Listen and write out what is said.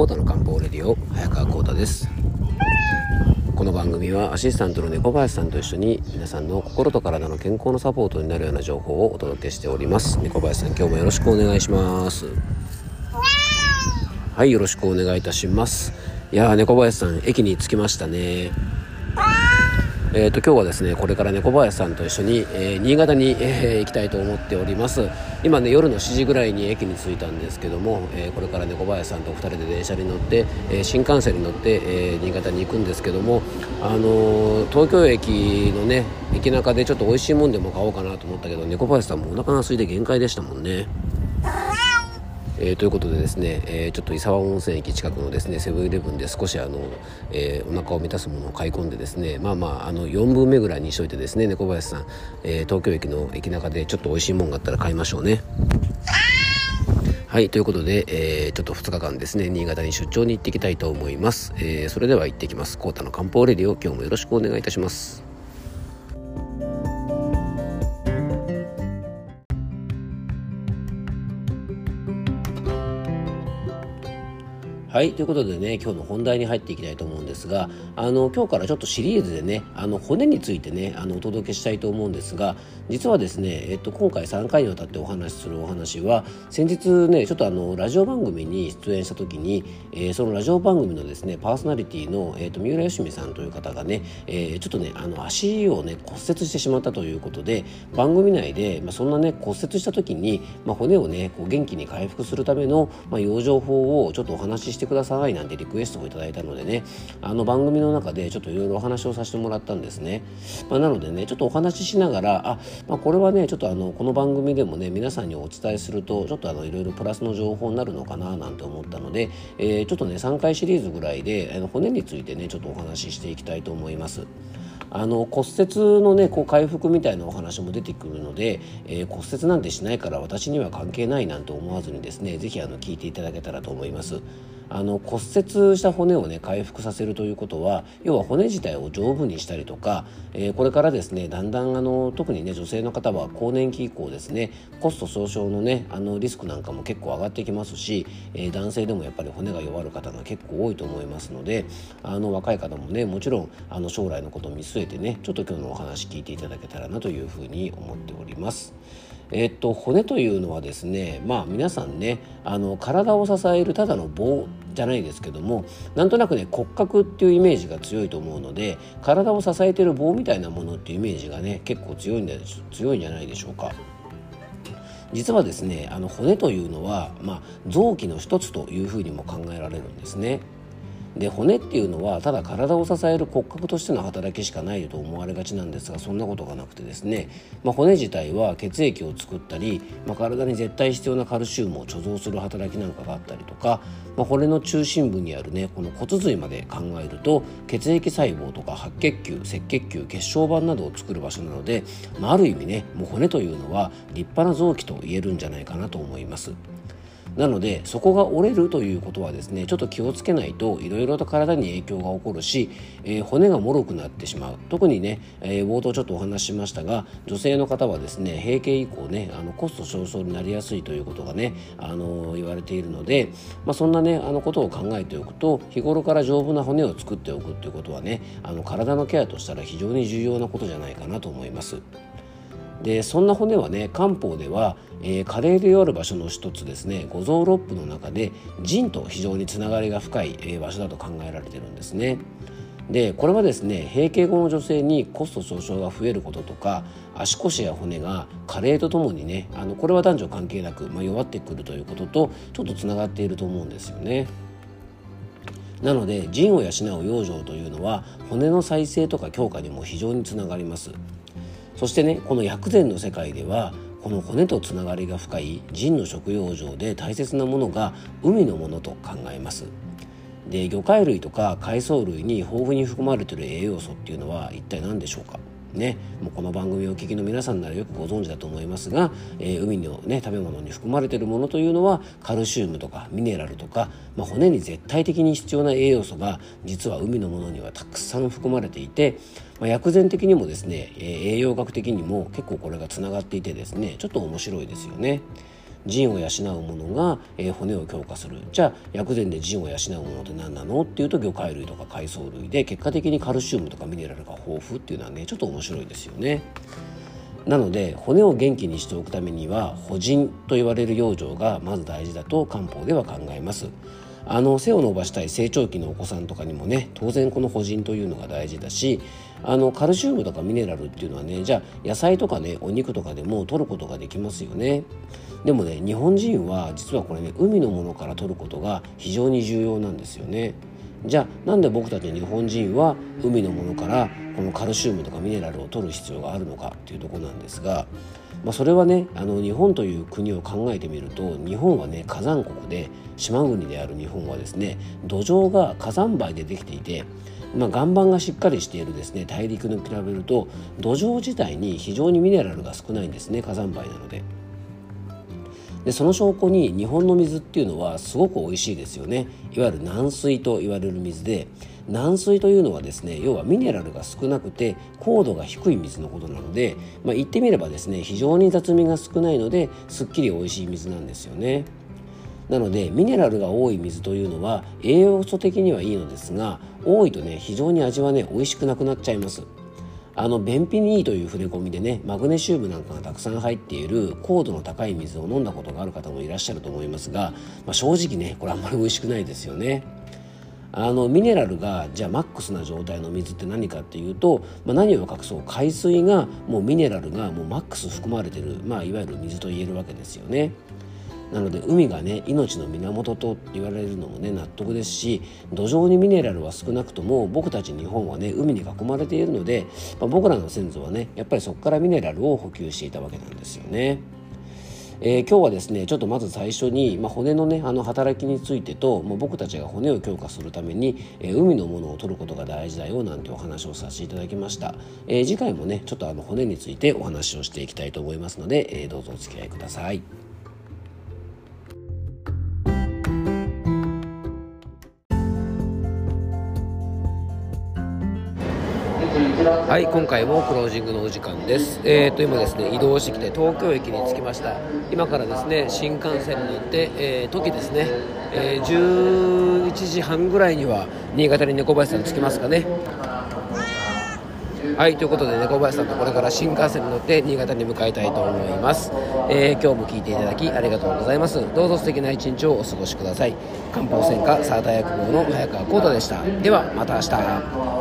コータの漢方レディオ早川コータです。この番組はアシスタントの猫林さんと一緒に皆さんの心と体の健康のサポートになるような情報をお届けしております。猫林さん今日もよろしくお願いします。はいよろしくお願いいたします。いやー猫林さん駅に着きましたね。えーと、今日はですねこれから猫林さんと一緒に、えー、新潟に、えー、行きたいと思っております。今ね夜の7時ぐらいに駅に着いたんですけども、えー、これから猫林さんと2人で電車に乗って、え新幹線に乗って、え新潟に行くんですけども、あの東京駅のね駅中でちょっと美味しいもんでも買おうかなと思ったけど猫林さんもお腹が空いて限界でしたもんね。えー、ということでですね、えー、ちょっと伊沢温泉駅近くのですねセブンイレブンで少しあの、えー、お腹を満たすものを買い込んでですねまあまああの4分目ぐらいにしといてですね猫林さん、えー、東京駅の駅中でちょっと美味しいもんがあったら買いましょうね。はいということで、えー、ちょっと2日間ですね新潟に出張に行っていきたいと思います、えー、それでは行ってきます。コータの漢方レディオ今日もよろしくお願いいたします。はいということでね今日の本題に入っていきたいと思うんですがあの今日からちょっとシリーズでねあの骨についてねあのお届けしたいと思うんですが実はですね、えっと、今回3回にわたってお話しするお話は先日ねちょっとあのラジオ番組に出演した時に、えー、そのラジオ番組のですねパーソナリティの、えーと、三浦義美さんという方がね、えー、ちょっとねあの足をね骨折してしまったということで番組内で、まあ、そんなね骨折した時に、まあ、骨をねこう元気に回復するための、まあ、養生法をちょっとお話ししてくださいなんてリクエストをいただいたのでねあの番組の中でちょっといろいろお話をさせてもらったんですね、まあ、なのでねちょっとお話ししながらあ、まあ、これはねちょっとあのこの番組でもね皆さんにお伝えするとちょっとあのいろいろプラスの情報になるのかななんて思ったので、えー、ちょっとね3回シリーズぐらいであの骨についてねちょっとお話ししていきたいと思います。あの骨折のねこう回復みたいなお話も出てくるので、えー、骨折なんてしないから私には関係ないなんて思わずにですね是非聞いていただけたらと思います。あの骨折した骨をね回復させるということは要は骨自体を丈夫にしたりとか、えー、これからですねだんだんあの特にね女性の方は更年期以降ですねコスト総称のねあのリスクなんかも結構上がってきますし、えー、男性でもやっぱり骨が弱る方が結構多いと思いますのであの若い方もねもちろんあの将来のことを見据えてねちょっと今日のお話聞いていただけたらなというふうに思っております。えっと、骨というのはですねまあ皆さんねあの体を支えるただの棒じゃないですけどもなんとなくね骨格っていうイメージが強いと思うので体を支えてる棒みたいなものっていうイメージがね結構強いんで強いんじゃないでしょうか。実はですねあの骨というのは、まあ、臓器の一つというふうにも考えられるんですね。で骨っていうのはただ体を支える骨格としての働きしかないと思われがちなんですがそんなことがなくてですね、まあ、骨自体は血液を作ったり、まあ、体に絶対必要なカルシウムを貯蔵する働きなんかがあったりとか、まあ、骨の中心部にあるねこの骨髄まで考えると血液細胞とか白血球赤血球血小板などを作る場所なので、まあ、ある意味ねもう骨というのは立派な臓器と言えるんじゃないかなと思います。なのでそこが折れるということはですねちょっと気をつけないといろいろと体に影響が起こるし、えー、骨が脆くなってしまう特にね、えー、冒頭ちょっとお話ししましたが女性の方はですね閉経以降ねあのコスト上昇になりやすいということがね、あのー、言われているので、まあ、そんなねあのことを考えておくと日頃から丈夫な骨を作っておくっていうことはねあの体のケアとしたら非常に重要なことじゃないかなと思います。でそんな骨はね漢方では、えー、加齢である場所の一つですね五臓六腑の中で腎と非常につながりが深い、えー、場所だと考えられてるんですね。でこれはですね閉経後の女性にコスト上昇が増えることとか足腰や骨が加齢とともにねあのこれは男女関係なく、まあ、弱ってくるということとちょっとつながっていると思うんですよね。なので腎を養う養生というのは骨の再生とか強化にも非常につながります。そしてねこの薬膳の世界ではこの骨とつながりが深い腎の食用上で大切なものが海のものと考えます。で魚介類とか海藻類に豊富に含まれている栄養素っていうのは一体何でしょうか？ね、もうこの番組をお聞きの皆さんならよくご存知だと思いますが、えー、海の、ね、食べ物に含まれているものというのはカルシウムとかミネラルとか、まあ、骨に絶対的に必要な栄養素が実は海のものにはたくさん含まれていて、まあ、薬膳的にもですね、えー、栄養学的にも結構これがつながっていてですねちょっと面白いですよね。腎を養うものが、えー、骨を強化するじゃあ薬膳で腎を養うものって何なのっていうと魚介類とか海藻類で結果的にカルシウムとかミネラルが豊富っていうのはねちょっと面白いですよね。なので骨を元気にしておくためには補腎と言われる養生がまず大事だと漢方では考えます。あの背を伸ばしたい成長期のお子さんとかにもね当然この補腎というのが大事だしあのカルシウムとかミネラルっていうのはねじゃあ野菜とかねお肉とかでも取ることができますよね。でもね日本人は実はこれね海のものから取ることが非常に重要なんですよね。じゃあなんで僕たち日本人は海のものからこのカルシウムとかミネラルを取る必要があるのかっていうとこなんですがまあ、それはねあの日本という国を考えてみると日本はね火山国で島国である日本はですね土壌が火山灰でできていて、まあ、岩盤がしっかりしているですね大陸に比べると土壌自体に非常にミネラルが少ないんですね火山灰なので。でその証拠に日本の水っていうのはすごく美味しいですよねいわゆる軟水と言われる水で軟水というのはですね要はミネラルが少なくて高度が低い水のことなので、まあ、言ってみればですね非常に雑味が少ないのですっきり美味しい水なんですよね。なのでミネラルが多い水というのは栄養素的にはいいのですが多いとね非常に味はね美味しくなくなっちゃいますあの便秘にいいという触れ込みでねマグネシウムなんかがたくさん入っている高度の高い水を飲んだことがある方もいらっしゃると思いますが、まあ、正直ねこれあんまり美味しくないですよねあのミネラルがじゃあマックスな状態の水って何かっていうと、まあ、何を隠そう海水がもうミネラルがもうマックス含まれてる、まあ、いわゆる水と言えるわけですよね。なので海がね命の源と言われるのもね納得ですし土壌にミネラルは少なくとも僕たち日本はね海に囲まれているので、まあ、僕らの先祖はねやっぱりそこからミネラルを補給していたわけなんですよね。えー、今日はですねちょっとまず最初に、まあ、骨のねあの働きについてともう僕たちが骨を強化するために、えー、海のものを取ることが大事だよなんてお話をさせていただきました、えー、次回もねちょっとあの骨についてお話をしていきたいと思いますので、えどうぞお付き合いください。はい今回もクロージングのお時間です。えー、と今ですね移動してきて東京駅に着きました。今からですね新幹線に乗って、えー、時ですね、えー、11時半ぐらいには新潟に猫林さん着きますかね。はいということで猫林さんとこれから新幹線に乗って新潟に向かいたいと思います、えー、今日も聞いていただきありがとうございます。どうぞ素敵な一日をお過ごしください。漢方専科サーター薬房の早川浩太でした。ではまた明日。